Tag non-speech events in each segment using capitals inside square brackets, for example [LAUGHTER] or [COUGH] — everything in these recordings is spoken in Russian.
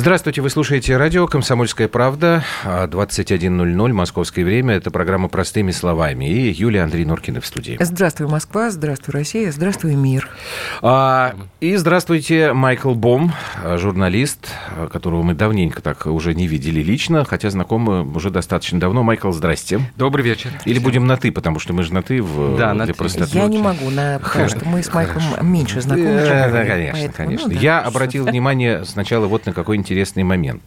Здравствуйте, вы слушаете радио «Комсомольская правда», 21.00, московское время. Это программа «Простыми словами». И Юлия Андрей Норкина в студии. Здравствуй, Москва, здравствуй, Россия, здравствуй, мир. А, и здравствуйте, Майкл Бом, журналист, которого мы давненько так уже не видели лично, хотя знакомы уже достаточно давно. Майкл, здрасте. Добрый вечер. Или будем на «ты», потому что мы же на «ты» в, да, на ты. Я не могу, на, потому что мы с Майклом меньше знакомы. Да, да, конечно, поэтому, конечно. Ну, да, Я обратил внимание сначала вот на какой интересный момент.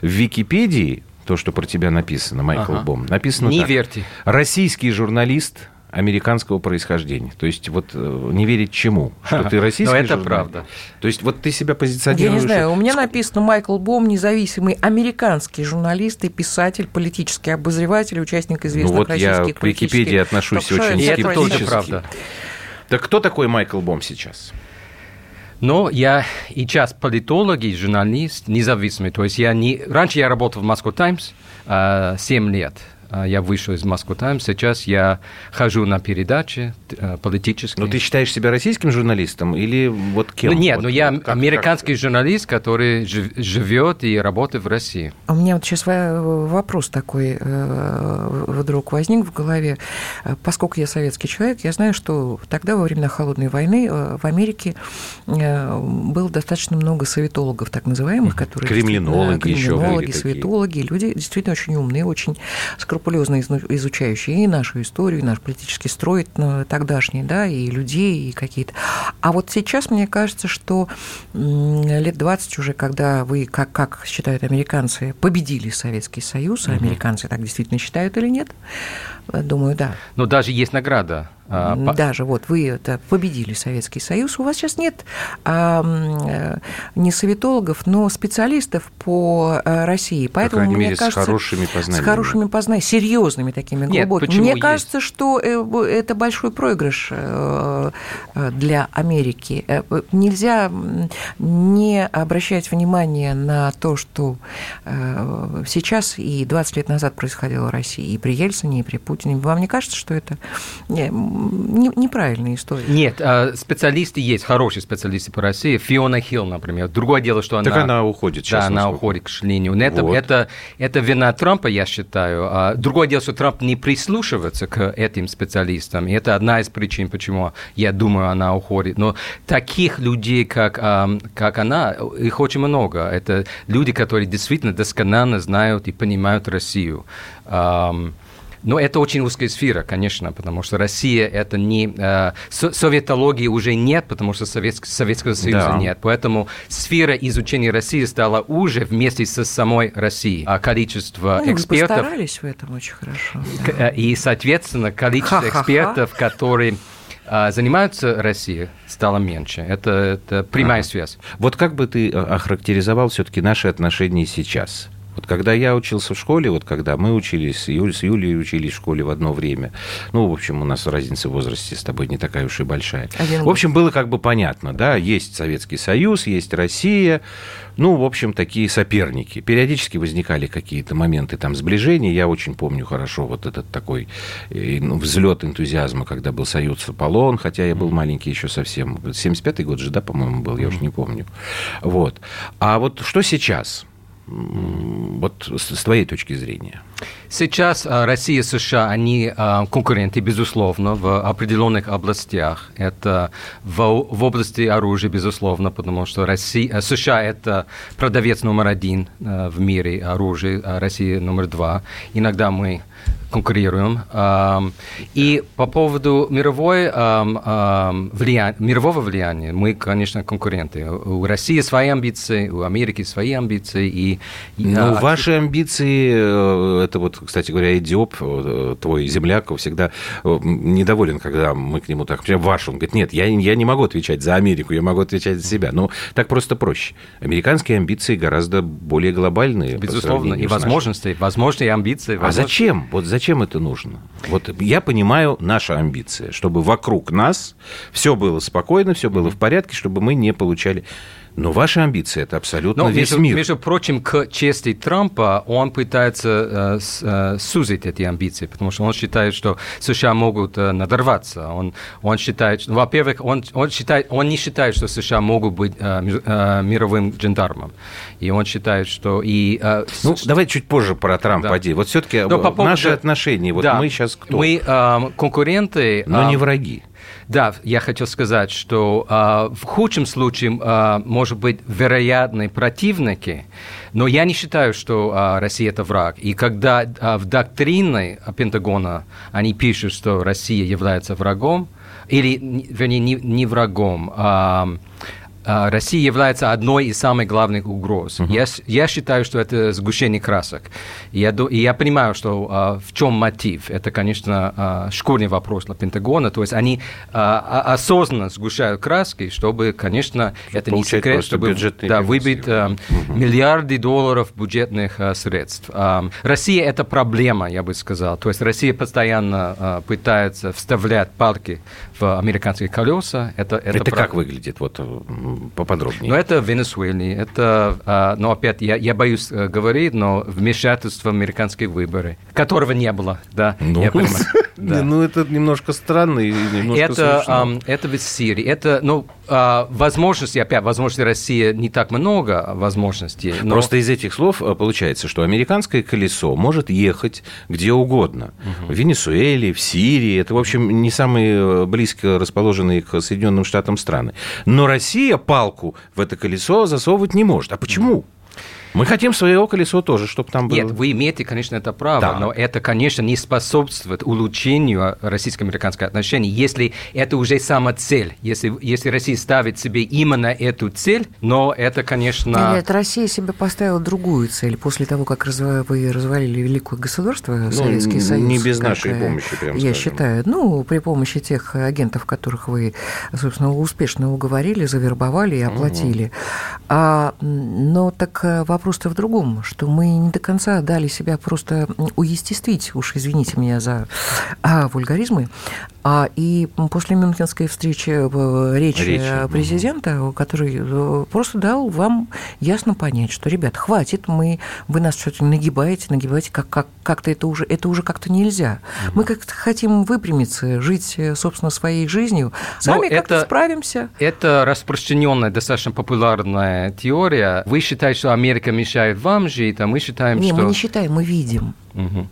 В Википедии то, что про тебя написано, Майкл ага. Бом, написано Не так. верьте. Российский журналист американского происхождения. То есть вот э, не верить чему? [LAUGHS] Что ты российский Но это журналист? правда. То есть вот ты себя позиционируешь... Я не знаю, у меня написано Майкл Бом, независимый американский журналист и писатель, политический обозреватель, участник известных ну, вот российских я к Википедии отношусь очень скептически. Это тоже правда. Так кто такой Майкл Бом сейчас? Но я и сейчас политолог, и журналист, независимый. То есть я не... Раньше я работал в Moscow Times 7 лет. А, я вышел из Москвы Таймс, сейчас я хожу на передачи э, политические. Но ты считаешь себя российским журналистом или вот кем? Ну, нет, вот, но я как, американский как? журналист, который живет и работает в России. У меня вот сейчас вопрос такой э, вдруг возник в голове. Поскольку я советский человек, я знаю, что тогда, во времена Холодной войны, э, в Америке было достаточно много советологов, так называемых, которые... Кремлинологи, криминологи еще советологи, люди действительно очень умные, очень скрупулезные скрупулезно изучающие и нашу историю, и наш политический строй ну, тогдашний, да, и людей, и какие-то. А вот сейчас, мне кажется, что лет 20 уже, когда вы, как, как считают американцы, победили Советский Союз, а американцы так действительно считают или нет, думаю, да. Но даже есть награда а, Даже вот вы это победили Советский Союз, у вас сейчас нет а, э, не советологов, но специалистов по э, России. Поэтому, по мне мере, кажется, с хорошими познаниями. С хорошими познаниями, серьезными такими нет, глубокими. Мне есть? кажется, что э, это большой проигрыш для Америки. Нельзя не обращать внимание на то, что сейчас и 20 лет назад происходило в России, и при Ельцине, и при Путине. Вам не кажется, что это не, неправильная история. Нет, а, специалисты есть, хорошие специалисты по России. Фиона Хилл, например. Другое дело, что она... Так она уходит сейчас. Да, она уходит, к сожалению. Это, вот. это, это вина Трампа, я считаю. А, другое дело, что Трамп не прислушивается к этим специалистам. И это одна из причин, почему, я думаю, она уходит. Но таких людей, как, как она, их очень много. Это люди, которые действительно досконально знают и понимают Россию. Но это очень узкая сфера, конечно, потому что Россия это не... Э, советологии уже нет, потому что Совет, Советского Союза да. нет. Поэтому сфера изучения России стала уже вместе со самой Россией. А количество ну, экспертов... Вы постарались в этом очень хорошо. Да. Э, и, соответственно, количество Ха-ха-ха. экспертов, которые э, занимаются Россией, стало меньше. Это, это прямая ага. связь. Вот как бы ты э, охарактеризовал все-таки наши отношения сейчас? Вот когда я учился в школе, вот когда мы учились, Юль, с Юлей учились в школе в одно время, ну, в общем, у нас разница в возрасте с тобой не такая уж и большая. Один в общем, было как бы понятно, да, есть Советский Союз, есть Россия, ну, в общем, такие соперники. Периодически возникали какие-то моменты там сближения. Я очень помню хорошо вот этот такой э, ну, взлет энтузиазма, когда был Союз Аполлон, хотя я был маленький еще совсем. 75-й год же, да, по-моему, был, я уж не помню. Вот. А вот что сейчас? Вот с твоей точки зрения. Сейчас а, Россия и США, они а, конкуренты, безусловно, в определенных областях. Это в, в области оружия, безусловно, потому что Россия, э, США – это продавец номер один э, в мире оружия, а Россия – номер два. Иногда мы конкурируем. И по поводу мировой, влияния, мирового влияния, мы, конечно, конкуренты. У России свои амбиции, у Америки свои амбиции. И, Но а, ваши амбиции, э, это вот, кстати говоря, Идиоп, э, твой земляк, всегда э, недоволен, когда мы к нему так, ваш, он говорит, нет, я, я не могу отвечать за Америку, я могу отвечать за себя. Ну, так просто проще. Американские амбиции гораздо более глобальные. Безусловно, и возможности, возможные амбиции. А зачем? Вот зачем это нужно? Вот я понимаю наша амбиция, чтобы вокруг нас все было спокойно, все было в порядке, чтобы мы не получали Но ваши амбиции – это абсолютно Но, весь между, мир. Между прочим, к чести Трампа он пытается э, с, э, сузить эти амбиции, потому что он считает, что США могут э, надорваться. Он, он считает, ну, во-первых, он, он, считает, он не считает, что США могут быть э, э, мировым жандармом. И он считает, что... И, э, ну, с... давай чуть позже про Трампа, да. Вот все-таки по поводу... наши отношения, вот да, мы сейчас кто? Мы э, конкуренты... Но э, не враги. Да, я хотел сказать, что э, в худшем случае, э, может быть, вероятные противники, но я не считаю, что э, Россия это враг. И когда э, в доктрине Пентагона они пишут, что Россия является врагом, или, вернее, не, не врагом, а, Россия является одной из самых главных угроз. Uh-huh. Я, я считаю, что это сгущение красок. Я, и я понимаю, что а, в чем мотив. Это, конечно, а, школьный вопрос для Пентагона. То есть они а, осознанно сгущают краски, чтобы, конечно, чтобы это не секрет, чтобы да, выбить а, uh-huh. миллиарды долларов бюджетных а, средств. А, Россия – это проблема, я бы сказал. То есть Россия постоянно а, пытается вставлять палки в американские колеса. Это, это, это как выглядит? Вот поподробнее. Ну, это в Венесуэле. Это, а, но опять, я, я боюсь э, говорить, но вмешательство в американские выборы, которого не было, да, ну, я понимаю. [LAUGHS] Да. Ну, это немножко странно и немножко это, а, это ведь Сирия. Это, ну, а, возможностей, опять, возможностей России не так много возможностей. Но... Просто из этих слов э, получается, что американское колесо может ехать где угодно. Угу. В Венесуэле, в Сирии. Это, в общем, не самые э, близко расположенные к Соединенным Штатам страны. Но Россия палку в это колесо засовывать не может. А почему? Мы хотим свое колесо тоже, чтобы там было. Нет, вы имеете, конечно, это право, да. но это, конечно, не способствует улучшению российско-американских отношений, если это уже сама цель. Если, если Россия ставит себе именно эту цель, но это, конечно... Нет, Россия себе поставила другую цель после того, как вы развалили великое государство, ну, Советский Союз. Не без нашей помощи, прям Я скажем. считаю. Ну, при помощи тех агентов, которых вы, собственно, успешно уговорили, завербовали и оплатили. Угу. А, но так вопрос вопрос-то в другом, что мы не до конца дали себя просто уестествить, уж извините меня за а, вульгаризмы, и после Мюнхенской встречи речи, речи президента, угу. который э, просто дал вам ясно понять, что, ребят, хватит, мы, вы нас что-то нагибаете, нагибаете, как, как, как-то это уже, это уже как-то нельзя. Угу. Мы как-то хотим выпрямиться, жить, э, собственно, своей жизнью, сами как-то справимся. Это распространенная, достаточно популярная теория. Вы считаете, что Америка Америка мешает вам жить, а мы считаем, не, что... Не, мы не считаем, мы видим. Угу.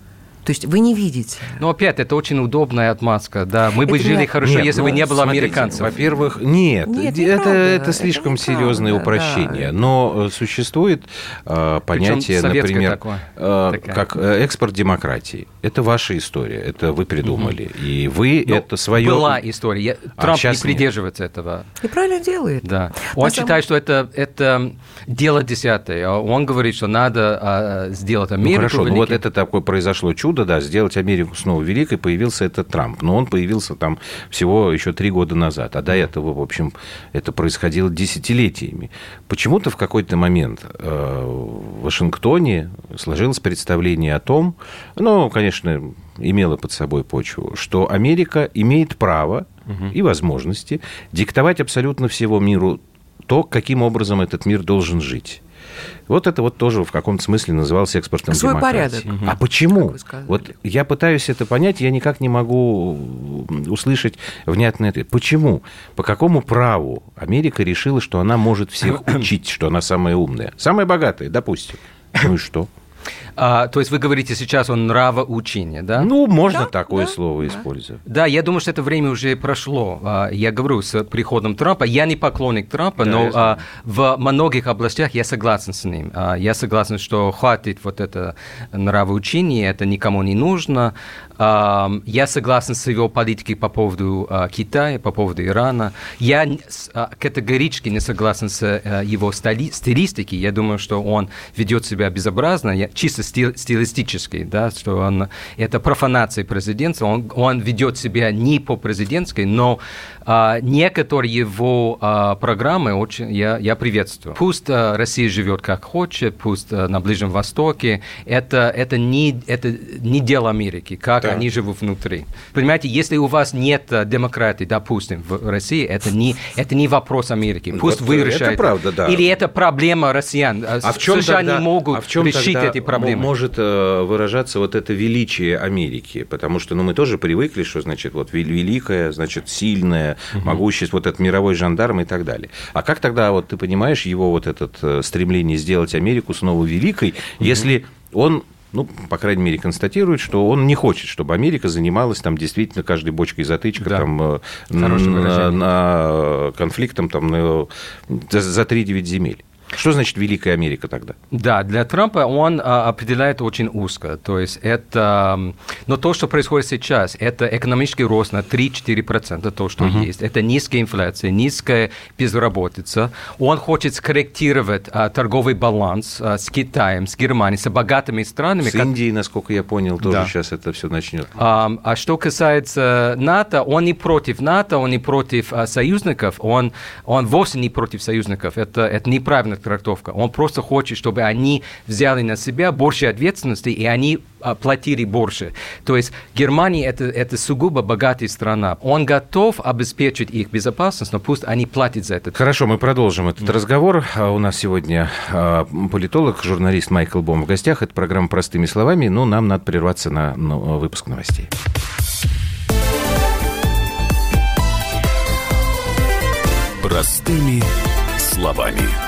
То есть вы не видите. Ну, опять, это очень удобная отмазка. Да, мы это бы жили я... хорошо, нет, если ну, бы не было смотрите, американцев. Во-первых, нет, нет это, это слишком это серьезное упрощение. Да. Но э, существует э, понятие, например, такое, э, как э, экспорт демократии. Это ваша история, это вы придумали. Угу. И вы ну, это свое... Была история. Я, а Трамп не придерживается нет. этого. И правильно делает. Да. Он На считает, самом... что это, это дело десятое. Он говорит, что надо а, сделать Америку Ну, хорошо, ну вот это такое произошло чудо, года, да, сделать Америку снова великой, появился этот Трамп. Но он появился там всего еще три года назад. А до этого, в общем, это происходило десятилетиями. Почему-то в какой-то момент э, в Вашингтоне сложилось представление о том, ну, конечно, имело под собой почву, что Америка имеет право угу. и возможности диктовать абсолютно всего миру то, каким образом этот мир должен жить. Вот это вот тоже в каком-то смысле называлось экспортом Свой демократии. порядок. А почему? Вот я пытаюсь это понять, я никак не могу услышать внятный ответ. Почему? По какому праву Америка решила, что она может всех [COUGHS] учить, что она самая умная? Самая богатая, допустим. Ну и что? А, то есть вы говорите сейчас о нравоучении, да? Ну, можно да, такое да, слово да. использовать. Да, я думаю, что это время уже прошло. А, я говорю, с приходом Трампа, я не поклонник Трампа, да, но а, в многих областях я согласен с ним. А, я согласен, что хватит вот это нравоучение, это никому не нужно. Я согласен с его политикой по поводу а, Китая, по поводу Ирана. Я а, категорически не согласен с э, его стилистикой. Я думаю, что он ведет себя безобразно, чисто стилистически, да, что он, это профанация президента. Он, он ведет себя не по президентской, но А, некоторые его а, программы очень, я, я приветствую. Пусть а, Россия живет как хочет, пусть а, на Ближнем Востоке. Это, это, не, это не дело Америки, как да. они живут внутри. Понимаете, если у вас нет демократии, допустим, в России, это не, это не вопрос Америки. Пусть вот, вы решаете. Это правда, да. Или это проблема россиян. А в чем США тогда, не могут а в чем решить эти проблемы. может э, выражаться вот это величие Америки? Потому что ну, мы тоже привыкли, что значит вот великая, значит сильная, угу. могущество, вот этот мировой жандарм и так далее. А как тогда вот ты понимаешь его вот это э, стремление сделать Америку снова великой, угу. если он ну, по крайней мере, констатирует, что он не хочет, чтобы Америка занималась там действительно каждой бочкой затычка да. там, э, на, на конфликтом там, на, за 3-9 земель. Что значит Великая Америка тогда? Да, для Трампа он а, определяет очень узко. То есть это... Но то, что происходит сейчас, это экономический рост на 3-4%, то, что uh-huh. есть. Это низкая инфляция, низкая безработица. Он хочет скорректировать а, торговый баланс а, с Китаем, с Германией, с богатыми странами. С как... Индией, насколько я понял, тоже да. сейчас это все начнет. А, а что касается НАТО, он не против НАТО, он не против а, союзников, он, он вовсе не против союзников. Это, это неправильно трактовка. Он просто хочет, чтобы они взяли на себя больше ответственности, и они а, платили больше. То есть Германия это, это сугубо богатая страна. Он готов обеспечить их безопасность, но пусть они платят за это. Хорошо, мы продолжим этот mm-hmm. разговор. А, у нас сегодня а, политолог, журналист Майкл Бом в гостях. Это программа «Простыми словами», но нам надо прерваться на выпуск новостей. Простыми словами.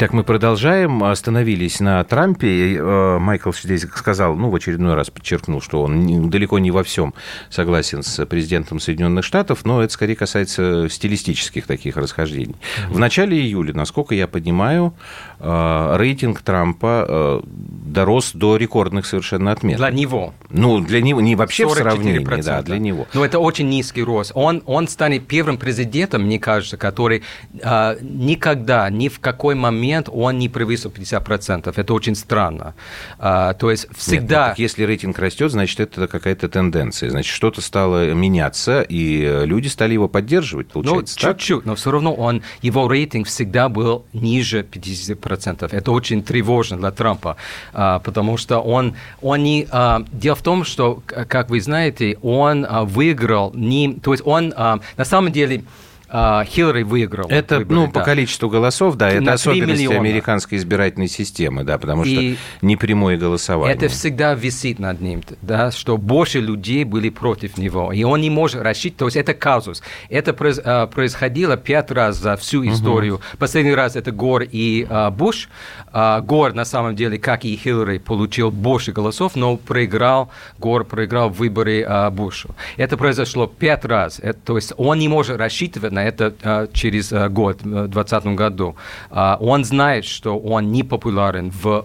Так, мы продолжаем. Остановились на Трампе. Э, Майкл здесь сказал, ну, в очередной раз подчеркнул, что он далеко не во всем согласен с президентом Соединенных Штатов, но это скорее касается стилистических таких расхождений. В начале июля, насколько я понимаю, рейтинг Трампа э, дорос до рекордных совершенно отметок. Для него. Ну, для него, не вообще в сравнении, да, для него. Но это очень низкий рост. Он, он станет первым президентом, мне кажется, который э, никогда, ни в какой момент он не превысил 50%. Это очень странно. А, то есть всегда... Нет, ну, если рейтинг растет, значит, это какая-то тенденция. Значит, что-то стало меняться, и люди стали его поддерживать, получается, Ну, чуть-чуть, но все равно он, его рейтинг всегда был ниже 50%. Это очень тревожно для Трампа, а, потому что он, он не... А, дело в том, что, как вы знаете, он а, выиграл не... То есть он на самом деле Хиллари выиграл. Это, выборы, ну, да. по количеству голосов, да, это особенности миллиона. американской избирательной системы, да, потому что и непрямое голосование. Это всегда висит над ним, да, что больше людей были против него, и он не может рассчитывать, то есть это казус. Это а, происходило пять раз за всю историю. Угу. Последний раз это Гор и а, Буш. А, Гор, на самом деле, как и Хиллари, получил больше голосов, но проиграл, Гор проиграл выборы а, Бушу. Это произошло пять раз, это, то есть он не может рассчитывать на на это а, через а, год, в 2020 году. А, он знает, что он не популярен в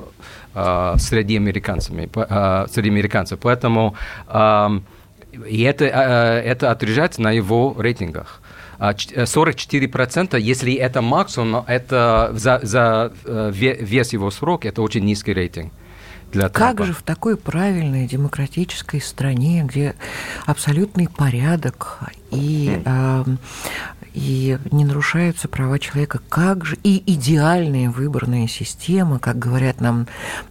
среди американцами, среди американцев, поэтому и это, это отражается на его рейтингах. 44%, если это максимум, это за, за вес его срок, это очень низкий рейтинг для Трампа. Как же в такой правильной демократической стране, где абсолютный порядок и, э, и не нарушаются права человека, как же и идеальная выборная система, как говорят нам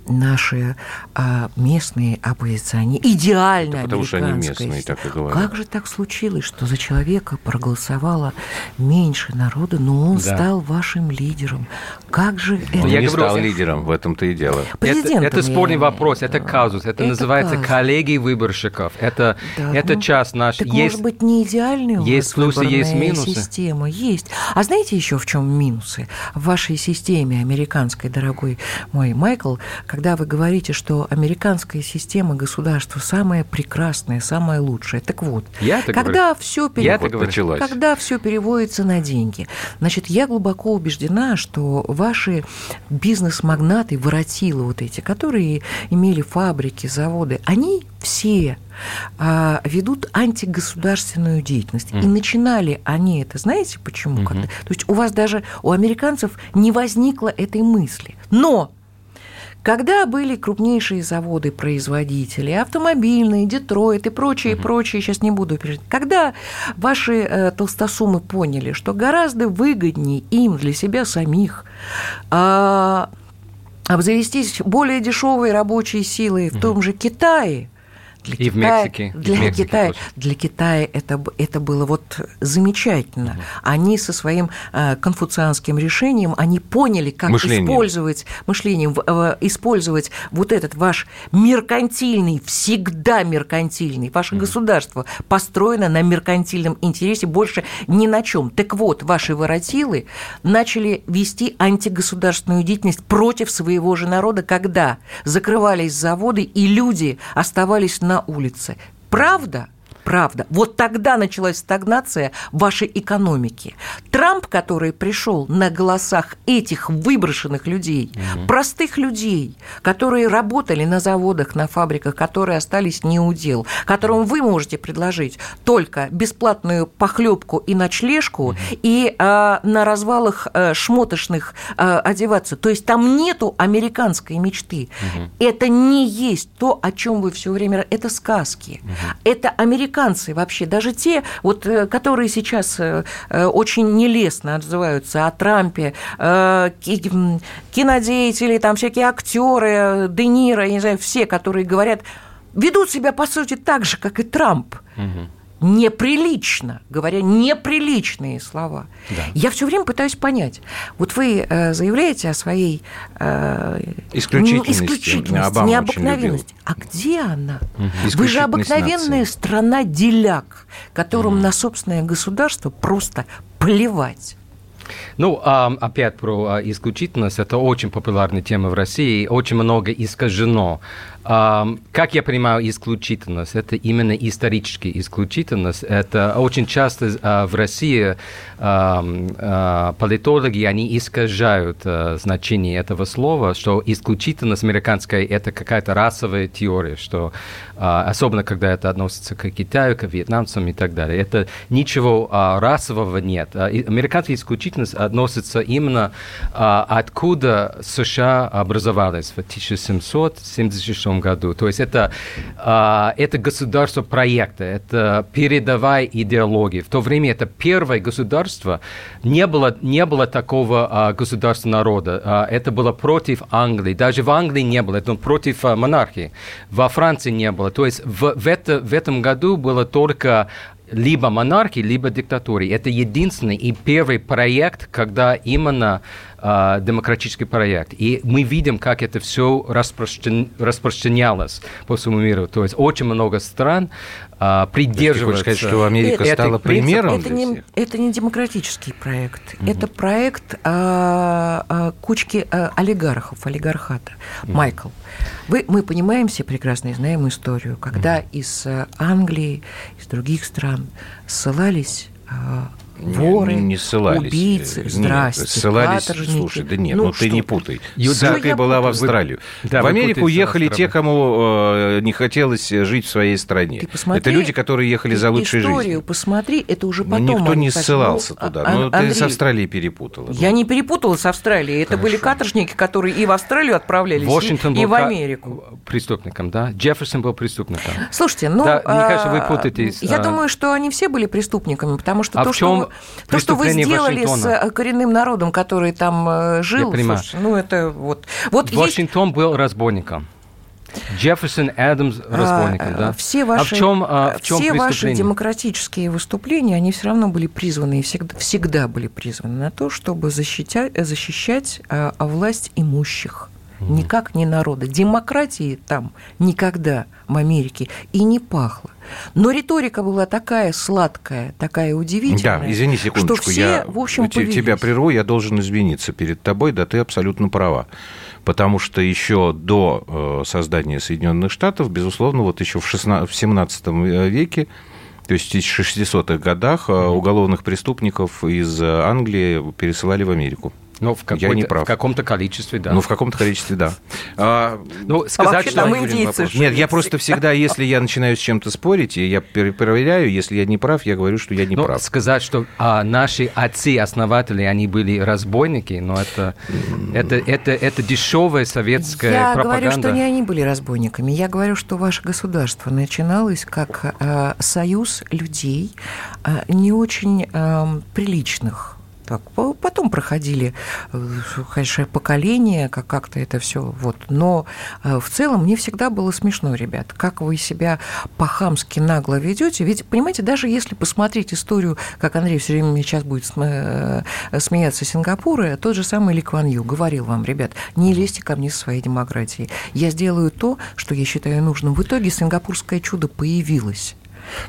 наши э, местные оппозиционеры, идеальная Это потому что они местные, система. так и говорят. Как же так случилось, что за человека проголосовало меньше народа, но он да. стал вашим лидером? Как же он это? Я не говорю, стал лидером, в этом-то и дело. Это, это спорный вопрос, это казус, это, это называется казус. коллеги выборщиков. Это, да, это ну, часть нашей. Так, есть, может быть, не идеальная Есть плюсы, есть минусы. система есть. А знаете еще в чем минусы в вашей системе американской, дорогой мой Майкл, когда вы говорите, что американская система государства самая прекрасная, самая лучшая. Так вот, я когда все перевод... когда все переводится на деньги, значит, я глубоко убеждена, что ваши бизнес-магнаты, воротилы вот эти, которые имели фабрики, заводы, они все а, ведут антигосударственную деятельность. Mm. И начинали они это, знаете почему? Mm-hmm. Когда? То есть у вас даже, у американцев не возникло этой мысли. Но когда были крупнейшие заводы-производители, автомобильные, Детройт и прочее, mm-hmm. прочее, сейчас не буду перечислять, когда ваши э, толстосумы поняли, что гораздо выгоднее им для себя самих э, обзавестись более дешевой рабочей силой в mm-hmm. том же Китае, для и Китая, в Мексике. Для, в Мексике Китая, для Китая это, это было вот замечательно. Угу. Они со своим э, конфуцианским решением, они поняли, как мышлением. использовать мышлением, э, использовать вот этот ваш меркантильный, всегда меркантильный, ваше угу. государство построено на меркантильном интересе, больше ни на чем. Так вот, ваши воротилы начали вести антигосударственную деятельность против своего же народа, когда закрывались заводы, и люди оставались на на улице. Правда? Правда. Вот тогда началась стагнация вашей экономики. Трамп, который пришел на голосах этих выброшенных людей, угу. простых людей, которые работали на заводах, на фабриках, которые остались не у дел, которым вы можете предложить только бесплатную похлебку и ночлежку угу. и а, на развалах а, шмотошных а, одеваться. То есть там нету американской мечты. Угу. Это не есть то, о чем вы все время. Это сказки. Угу. Это американская американцы вообще, даже те, вот, э, которые сейчас э, э, очень нелестно отзываются о Трампе, кинодеятели, там всякие актеры, Де Ниро, я не знаю, все, которые говорят, ведут себя, по сути, так же, как и Трамп. Угу неприлично, говоря неприличные слова. Да. Я все время пытаюсь понять. Вот вы э, заявляете о своей э, исключительности, исключительности необыкновенности. А где она? Угу. Вы же обыкновенная нации. страна деляк, которым угу. на собственное государство просто плевать. Ну, опять про исключительность. Это очень популярная тема в России. Очень много искажено как я понимаю исключительность? Это именно исторический исключительность. Это очень часто а, в России а, политологи, они искажают а, значение этого слова, что исключительность американская – это какая-то расовая теория, что особенно когда это относится к Китаю, к вьетнамцам и так далее. Это ничего расового нет. Американская исключительность относится именно откуда США образовалась в 1776 году. То есть это, а, это государство проекта, это передовая идеология. В то время это первое государство, не было, не было такого а, государства народа. А, это было против Англии. Даже в Англии не было, это против монархии. Во Франции не было. То есть в, в, это, в этом году было только либо монархии, либо диктатуры. Это единственный и первый проект, когда именно э, демократический проект. И мы видим, как это все распростран... распространялось по всему миру. То есть очень много стран э, придерживаются... сказать, что Америка это, стала примером это не, это не демократический проект. Угу. Это проект а, а, кучки а, олигархов, олигархата. Угу. Майкл, вы, мы понимаем все прекрасно и знаем историю, когда угу. из Англии, из других стран ссылались воры, не, не ссылались. убийцы, здрасте, нет, ссылались, каторжники. Слушай, да нет, ну, ну ты не путай. Сакой была в Австралию. Вы, да, в Америку ехали те, кому э, не хотелось жить в своей стране. Ты посмотри, это люди, которые ехали за лучшей историю жизнью. посмотри, это уже потом. Никто не ссылался ну, туда. А, ну, Андрей, ты с Австралией перепутала. Я ну. не перепутала с Австралией. Это Хорошо. были каторжники, которые и в Австралию отправлялись, Вашингтон и, и в Америку. Преступником, да? Джефферсон был преступником. Слушайте, ну... Да, мне кажется, вы а, путаетесь. Я а... думаю, что они все были преступниками, потому что а то, что, то, что вы сделали Вашингтона. с э, коренным народом, который там э, жил? Я понимаю. Слушай, ну, это вот... вот Вашингтон есть... был разбойником. Джефферсон, Адамс разбойником, а, да? Все ваши, а в чем, а, в чем все ваши демократические выступления, они все равно были призваны и всегда, всегда были призваны на то, чтобы защищать, защищать а, власть имущих никак не народа. Демократии там никогда в Америке и не пахло. Но риторика была такая сладкая, такая удивительная. Да, извини секундочку, что все, я в общем, тебя прерву, я должен извиниться перед тобой, да ты абсолютно права. Потому что еще до э, создания Соединенных Штатов, безусловно, вот еще в, 16, в 17 веке то есть в 60-х годах э, уголовных преступников из Англии пересылали в Америку. Ну, в, я не прав. в каком-то количестве, да. Ну, в каком-то количестве, да. А, ну, сказать, а что... Там индейцы Нет, я просто всегда, если я начинаю с чем-то спорить, я проверяю, если я не прав, я говорю, что я не ну, прав. сказать, что а, наши отцы-основатели, они были разбойники, но это, это, это, это дешевая советская я пропаганда. Я говорю, что не они были разбойниками. Я говорю, что ваше государство начиналось как э, союз людей э, не очень э, приличных так, потом проходили, э, конечно, поколения, как как-то это все. Вот. Но э, в целом мне всегда было смешно, ребят, как вы себя по-хамски нагло ведете. Ведь, понимаете, даже если посмотреть историю, как Андрей все время сейчас будет э, смеяться Сингапура, тот же самый Ли Кван Ю говорил вам, ребят, не лезьте ко мне со своей демократией. Я сделаю то, что я считаю нужным. В итоге сингапурское чудо появилось.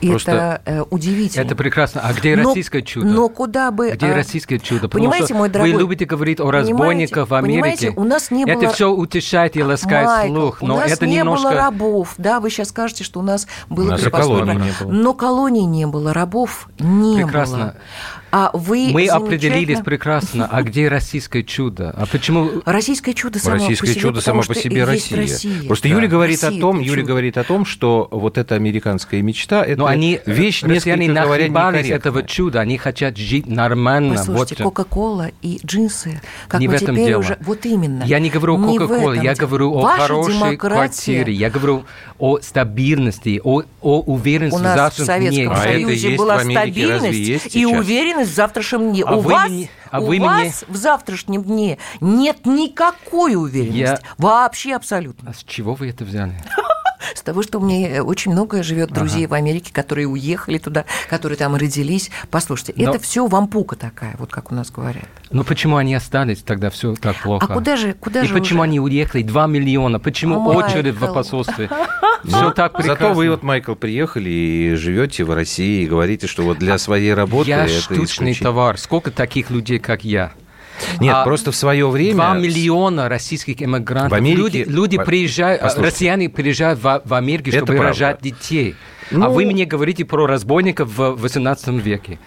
И Просто это э, удивительно. Это прекрасно. А где но, российское чудо? Но куда бы... Где а... российское чудо? Потому понимаете, мой дорогой... Вы любите говорить о разбойниках в Америке. у нас не было... Это все утешает и ласкает Майкл, слух, но у нас это не немножко... было рабов. Да, вы сейчас скажете, что у нас было у нас колоний не было. Но колоний не было, рабов не прекрасно. было. А вы Мы определились прекрасно, а где российское чудо? А почему... Российское чудо само российское по себе, чудо само по себе Россия. Россия. Просто да. Юля говорит Россия о том, Юля говорит о том, что вот эта американская мечта, это Но они, вещь, несколько говоря, этого чуда, они хотят жить нормально. Послушайте, вот. Кока-кола и джинсы, как не мы в этом теперь дело. уже... Вот именно. Я не говорю о Кока-коле, я говорю о Ваша хорошей демократия... квартире, я говорю о стабильности, о, о уверенности У нас в Советском дне. Союзе а была стабильность и уверенность в завтрашнем дне. А у вы вас, мне, а у вас мне... в завтрашнем дне нет никакой уверенности. Я... Вообще абсолютно. А с чего вы это взяли? [LAUGHS] С того, что у меня очень много живет друзей ага. в Америке, которые уехали туда, которые там родились. Послушайте, Но... это все вампука такая, вот как у нас говорят. Ну почему они остались тогда все так плохо? А куда же, куда И же почему уже? они уехали? Два миллиона. Почему Майкл. очередь в посольстве? [LAUGHS] Все так прекрасно. Зато вы вот, Майкл, приехали и живете в России и говорите, что вот для своей работы я это штучный исключительно... товар. Сколько таких людей, как я? Нет, а просто в свое время... Два миллиона российских иммигрантов. В Америке... Люди, люди в... приезжают, Послушайте. россияне приезжают в, в Америку, Это чтобы правда. рожать детей. Ну... А вы мне говорите про разбойников в 18 веке.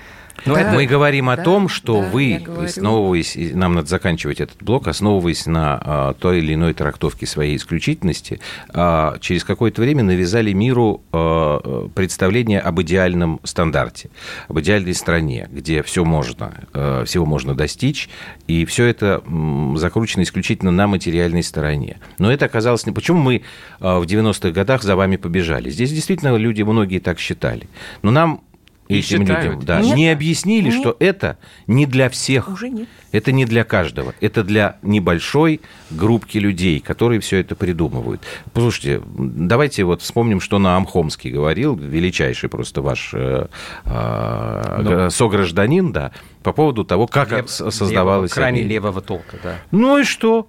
Но Да. мы говорим о Да, том, что да, вы, основываясь, нам надо заканчивать этот блок, основываясь на а, той или иной трактовке своей исключительности, а, через какое-то время навязали миру а, представление об идеальном стандарте, об идеальной стране, где все можно, а, всего можно достичь, и все это м, закручено исключительно на материальной стороне. Но это оказалось не... Почему мы а, в 90-х годах за вами побежали? Здесь действительно люди, многие так считали. Но нам этим считают. людям да, Нет. не объяснили, Нет. что это не для всех. Уже нет. Это не для каждого. Это для небольшой группки людей, которые все это придумывают. Послушайте, давайте вот вспомним, что на Амхомский говорил, величайший просто ваш э, э, Ну. согражданин, да, по поводу того, как Лев- с- создавалась левого- крайне левого толка, да. Ну и что?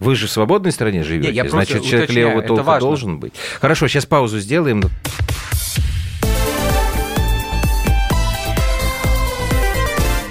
Вы же в свободной стране живете, Не, я значит, человек уточняю, левого толка должен быть. Хорошо, сейчас паузу сделаем.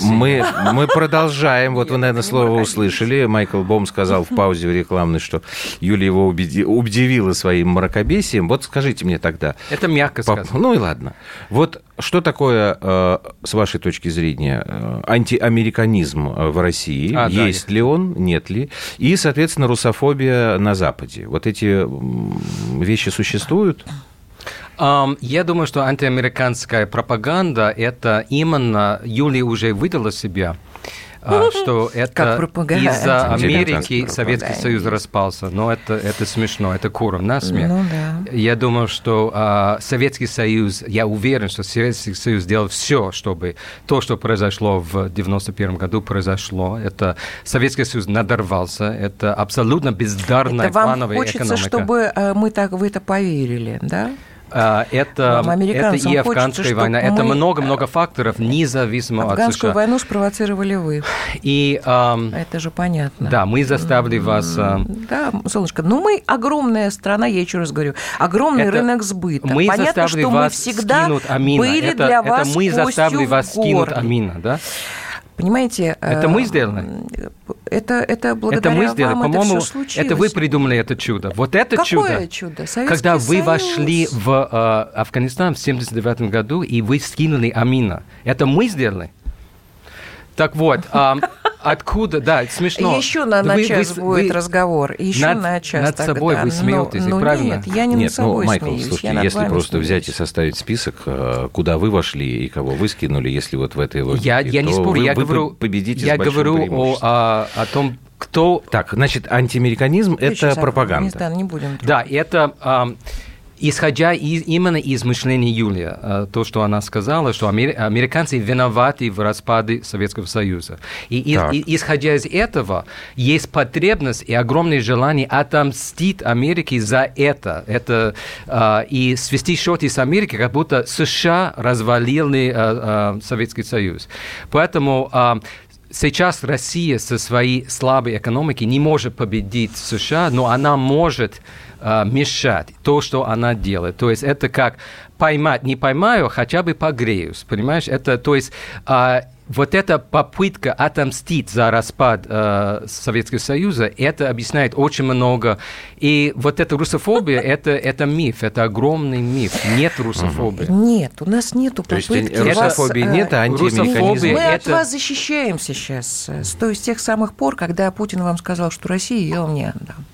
Мы, [LAUGHS] мы продолжаем. Вот вы, наверное, слово услышали. Майкл Бом сказал в паузе рекламной, что Юлия его удивила своим мракобесием. Вот скажите мне тогда. Это мягко сказано. Ну и ладно. Вот что такое, э, с вашей точки зрения, э, антиамериканизм в России? А, Есть да, ли он, нет ли? И, соответственно, русофобия на Западе. Вот эти вещи существуют? Я думаю, что антиамериканская пропаганда – это именно Юлия уже выдала себя а, что это из-за Америки Советский Союз распался. Но это, это смешно, это куром на смех. Ну, да. Я думаю, что а, Советский Союз, я уверен, что Советский Союз сделал все, чтобы то, что произошло в 91 году, произошло. Это Советский Союз надорвался, это абсолютно бездарная это вам плановая хочется, экономика. чтобы э, мы так в это поверили, да? А, это, это и афганская хочется, война, это много-много факторов, независимо Афганскую от США. войну спровоцировали вы. И, эм, это же понятно. Да, мы заставили вас... Э, да, солнышко, ну мы огромная страна, я еще раз говорю, огромный это рынок сбыта. Мы Понятно, заставили что вас мы всегда скинуть Амина. были это, для вас Это мы заставили вас скинуть Амина, да? Понимаете? Это мы сделали? Это, это благодаря это мы сделали. вам По-моему, это, это вы придумали это чудо. Вот это Какое чудо. чудо? когда вы Союз. вошли в э, Афганистан в 79 году, и вы скинули Амина. Это мы сделали? Так вот, а, откуда, да, смешно. Еще на, на вы, час вы, будет вы, разговор, еще над, на час Над тогда. собой вы смеетесь, ну, правильно? Нет, я не нет, над собой ну, Майкл, смеюсь, слушайте, если просто смеюсь. взять и составить список, э, куда вы вошли и кого вы скинули, если вот в этой логике, я, я не спорю, вы, я вы говорю, победите я говорю о, о, о том, кто... Так, значит, антиамериканизм – это пропаганда. Не, не будем. Да, это исходя из, именно из мышления Юлия, э, то, что она сказала, что американцы виноваты в распаде Советского Союза. И, и, и исходя из этого, есть потребность и огромное желание отомстить Америке за это. это э, и свести счеты с Америкой, как будто США развалили э, Советский Союз. Поэтому сейчас Россия со своей слабой экономикой не может победить США, но она может э, мешать то, что она делает. То есть это как поймать, не поймаю, хотя бы погреюсь, понимаешь? Это, то есть э, вот эта попытка отомстить за распад э, Советского Союза, это объясняет очень много. И вот эта русофобия, это, это миф, это огромный миф. Нет русофобии. Нет, у нас нету попытки. То есть русофобии вас, нет, а антиамериканизм. Мы это... от вас защищаемся сейчас. С, то есть с тех самых пор, когда Путин вам сказал, что Россию я вам не отдам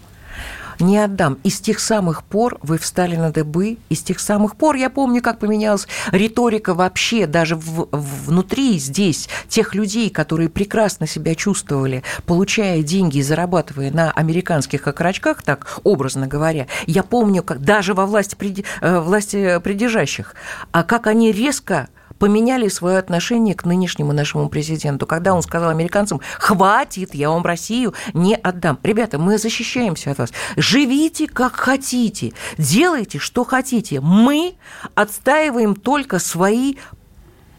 не отдам. И с тех самых пор вы встали на дыбы, и с тех самых пор я помню, как поменялась риторика вообще даже в, внутри здесь тех людей, которые прекрасно себя чувствовали, получая деньги и зарабатывая на американских окорочках, так образно говоря. Я помню, как даже во власти, э, власти придержащих, а как они резко поменяли свое отношение к нынешнему нашему президенту, когда он сказал американцам, хватит, я вам Россию не отдам. Ребята, мы защищаемся от вас. Живите как хотите, делайте, что хотите. Мы отстаиваем только свои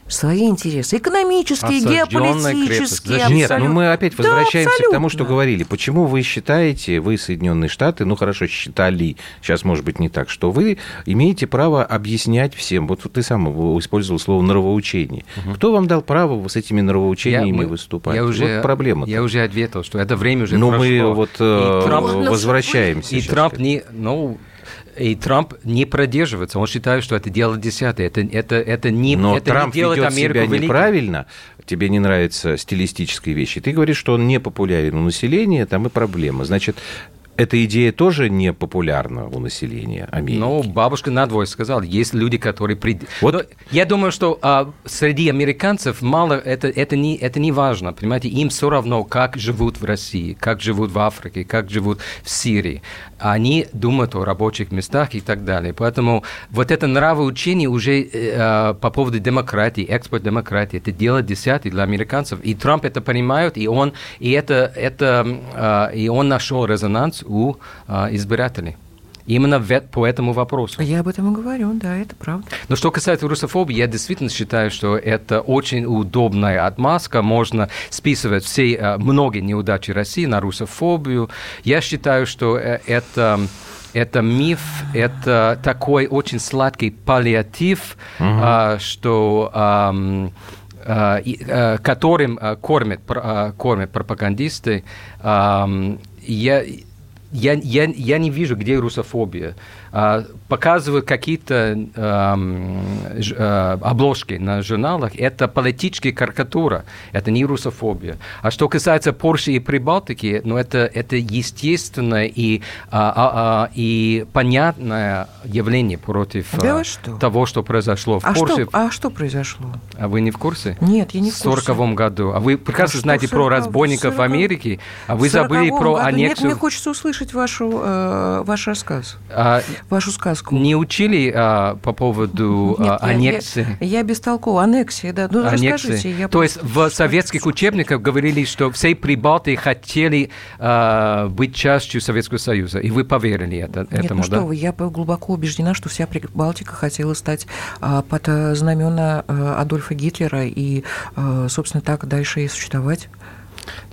свои интересы, экономические, геополитические. Нет, ну мы опять возвращаемся да, к тому, что говорили. Почему вы считаете, вы Соединенные Штаты, ну хорошо, считали, сейчас может быть не так, что вы имеете право объяснять всем. Вот ты сам использовал слово нравоучение. Угу. Кто вам дал право с этими нравоучениями я, выступать? Я уже, вот проблема. Я уже ответил, что это время уже Но прошло. мы вот и Трамп, возвращаемся. И Трамп не, ну, и Трамп не продерживается. Он считает, что это дело десятое. Это, это, это не, Но это Трамп не делает ведет Америку себя великой. неправильно. Тебе не нравятся стилистические вещи. Ты говоришь, что он не популярен у населения, там и проблема. Значит, эта идея тоже не популярна у населения Америки. Ну, бабушка надвое сказала, есть люди, которые... При... Вот. Но я думаю, что а, среди американцев мало, это, это, не, это не важно, понимаете, им все равно, как живут в России, как живут в Африке, как живут в Сирии. Они думают о рабочих местах и так далее. Поэтому вот это нравоучение уже э, по поводу демократии, экспорт демократии, это дело десятый для американцев. И Трамп это понимает, и он, и это, это, э, и он нашел резонанс у а, избирателей. Именно по этому вопросу. Я об этом и говорю, да, это правда. Но что касается русофобии, я действительно считаю, что это очень удобная отмазка. Можно списывать все, а, многие неудачи России на русофобию. Я считаю, что э, это это миф, это такой очень сладкий паллиатив, угу. что которым кормят, кормят пропагандисты, я, я, я, я не вижу, где русофобия. А, показывают какие-то э, обложки на журналах, это политическая карикатура, это не русофобия. А что касается Польши и Прибалтики, ну это, это естественное и, а, а, а, и понятное явление против да что? того, что произошло в а Польше. Что, а что произошло? А вы не в курсе? Нет, я не в курсе. В 40 году. А вы прекрасно а знаете про разбойников в Америке, а вы забыли про году? аннексию... Нет, мне хочется услышать вашу, э, ваш рассказ, а, вашу сказку не учили а, по поводу Нет, а, аннексии? Я, я, я бестолкова. Аннексия, да. Ну, аннексии. расскажите. Я То есть в советских учебниках говорили, что все прибалты хотели а, быть частью Советского Союза, и вы поверили это, Нет, этому, ну что да? вы, я глубоко убеждена, что вся Прибалтика хотела стать а, под знамена а, Адольфа Гитлера и, а, собственно, так дальше и существовать.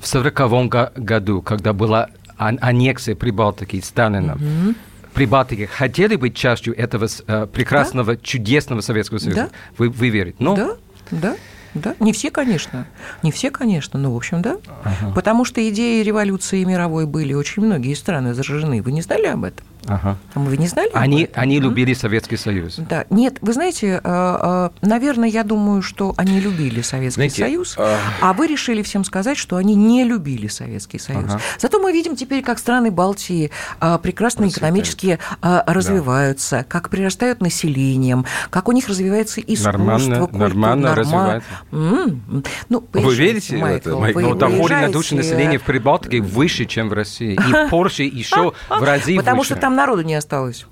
В 1940 году, когда была аннексия Прибалтики Сталином, угу Прибалтики хотели быть частью этого э, прекрасного, да? чудесного Советского Союза? Да. Вы, вы верите? Ну? Да, да. Да, не все, конечно. Не все, конечно, но, в общем, да. Ага. Потому что идеи революции мировой были очень многие страны заражены. Вы не знали об этом? Ага. Вы не знали? Они, они любили Советский Союз. Да. Нет, вы знаете, э, э, наверное, я думаю, что они любили Советский знаете, Союз, а... а вы решили всем сказать, что они не любили Советский Союз. Ага. Зато мы видим теперь, как страны Балтии э, прекрасно экономически развиваются, да. как прирастают населением, как у них развивается искусство, нормально, культура. Нормально норма... развивается. Ну, вы верите Майкл, в это? Вы, ну, доходы на душу населения в Прибалтике выше, чем в России. И [LAUGHS] Польше еще в разы Потому что там народу не осталось.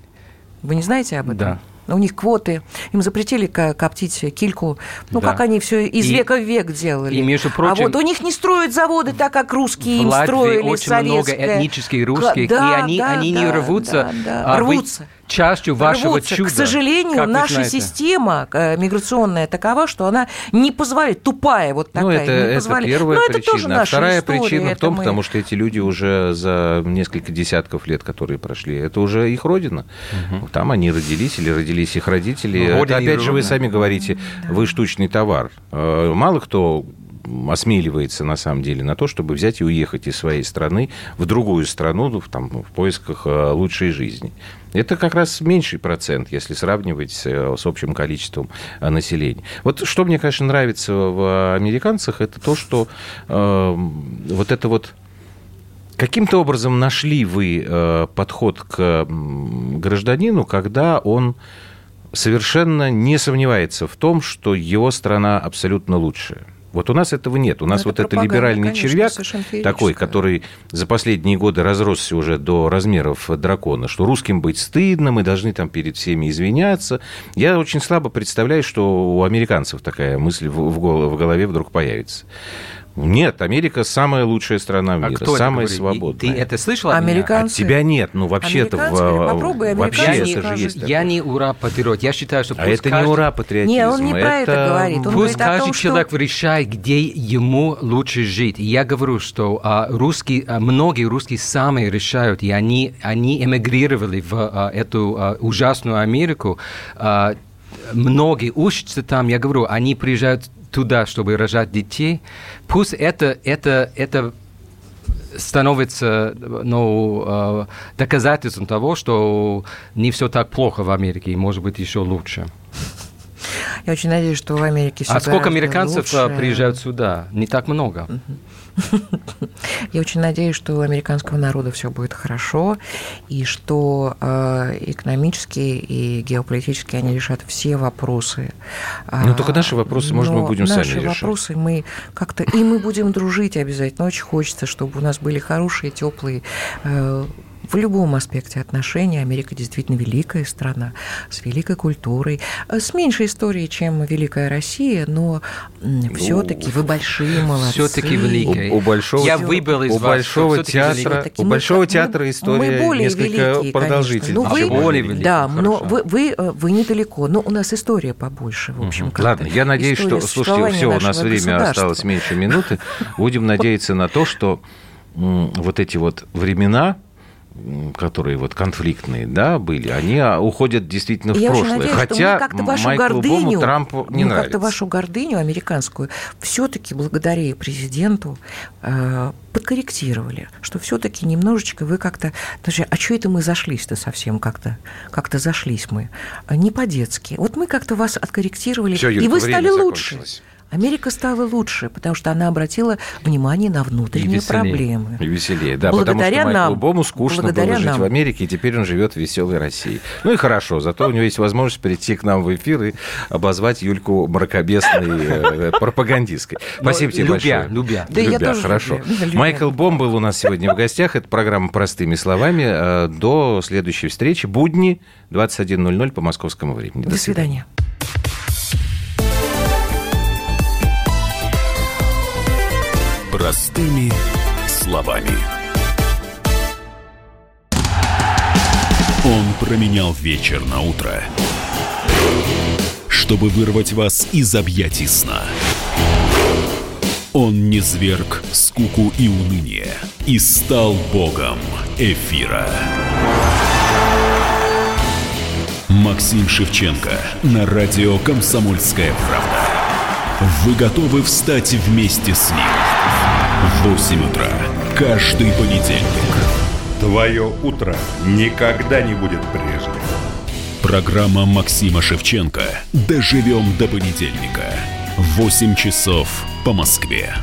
Вы не знаете об этом? Да. У них квоты, им запретили коптить кильку. Ну, да. как они все из и, века в век делали. И, между прочим, а вот у них не строят заводы так, как русские им строили. очень советское. много этнических русских, да, и они, да, они да, не рвутся. Да, да. А рвутся частью вашего рвутся. чуда. К сожалению, наша система э, миграционная такова, что она не позволяет, тупая вот ну, такая, ну, это, не позволяет. Это первая Но причина. Это тоже а вторая история, причина в том, мы... потому что эти люди уже за несколько десятков лет, которые прошли, это уже их родина. Угу. Там они родились или родились их родители. Ну, это, опять же, вы сами говорите, да. вы штучный товар. Э, мало кто осмеливается на самом деле на то, чтобы взять и уехать из своей страны в другую страну там, в поисках э, лучшей жизни. Это как раз меньший процент, если сравнивать с, э, с общим количеством э, населения. Вот что мне, конечно, нравится в американцах, это то, что э, вот это вот Каким-то образом нашли вы подход к гражданину, когда он совершенно не сомневается в том, что его страна абсолютно лучшая. Вот у нас этого нет. У нас ну, вот это, это либеральный конечно, червяк такой, который за последние годы разросся уже до размеров дракона, что русским быть стыдно, мы должны там перед всеми извиняться. Я очень слабо представляю, что у американцев такая мысль в голове вдруг появится. Нет, Америка самая лучшая страна в а мире, а кто самая свободная. Ты это слышал? Американцы. От тебя нет, ну вообще-то в, Попробуй, вообще это же есть. Я не ура патриот, я считаю, что а это каждый... не ура патриотизм. Нет, он не это... про это говорит. Он пусть говорит каждый том, человек что... решает, где ему лучше жить. И я говорю, что а, русские, а, многие русские сами решают, и они, они эмигрировали в а, эту а, ужасную Америку. А, многие учатся там, я говорю, они приезжают туда, чтобы рожать детей, пусть это, это, это становится ну, э, доказательством того, что не все так плохо в Америке, и может быть еще лучше. Я очень надеюсь, что в Америке все А сколько американцев э, лучше. приезжают сюда? Не так много. Uh-huh. [LAUGHS] Я очень надеюсь, что у американского народа все будет хорошо, и что э, экономически и геополитически они решат все вопросы. Ну, только наши вопросы, может, мы будем сами решать. Наши вопросы мы как-то... И мы будем дружить обязательно. Очень хочется, чтобы у нас были хорошие, теплые э, в любом аспекте отношений Америка действительно великая страна, с великой культурой, э, с меньшей историей, чем Великая Россия, но все-таки вы большие молодцы. Все-таки великая. У, у большого, Я выбыл из у большого театра, у большого театра история мы более несколько великие, продолжительная. Ну, вы, более великие, да, но вы, вы, э, вы недалеко. Но у нас история побольше, в общем. Угу. Ладно, я надеюсь, что, слушайте, все, у нас время осталось меньше минуты. Будем надеяться на то, что вот эти вот времена, которые вот конфликтные, да, были, они а, уходят действительно в Я прошлое. Надеюсь, Хотя как-то вашу Майклу гордыню, Бому Трампу не ну, нравится. Как-то вашу гордыню американскую все-таки благодаря президенту э, подкорректировали, что все-таки немножечко вы как-то... Даже, а что это мы зашлись-то совсем как-то? Как-то зашлись мы. Не по-детски. Вот мы как-то вас откорректировали, Всё, и Юлька, вы стали лучше. закончилось. Америка стала лучше, потому что она обратила внимание на внутренние веселее. проблемы. И веселее, да, Благодаря потому что Майклу нам. Бому скучно Благодаря было жить нам. в Америке, и теперь он живет в веселой России. Ну и хорошо, зато у него есть возможность прийти к нам в эфир и обозвать Юльку мракобесной э, пропагандисткой. Спасибо тебе большое. любя. Любя, хорошо. Майкл Бом был у нас сегодня в гостях. Это программа «Простыми словами». Э, До следующей встречи. Будни, 21.00 по московскому времени. До свидания. Простыми словами. Он променял вечер на утро, чтобы вырвать вас из объятий сна. Он не зверг скуку и уныние и стал богом эфира. Максим Шевченко на радио «Комсомольская правда». Вы готовы встать вместе с ним? В 8 утра каждый понедельник. Твое утро никогда не будет прежним. Программа Максима Шевченко «Доживем до понедельника». 8 часов по Москве.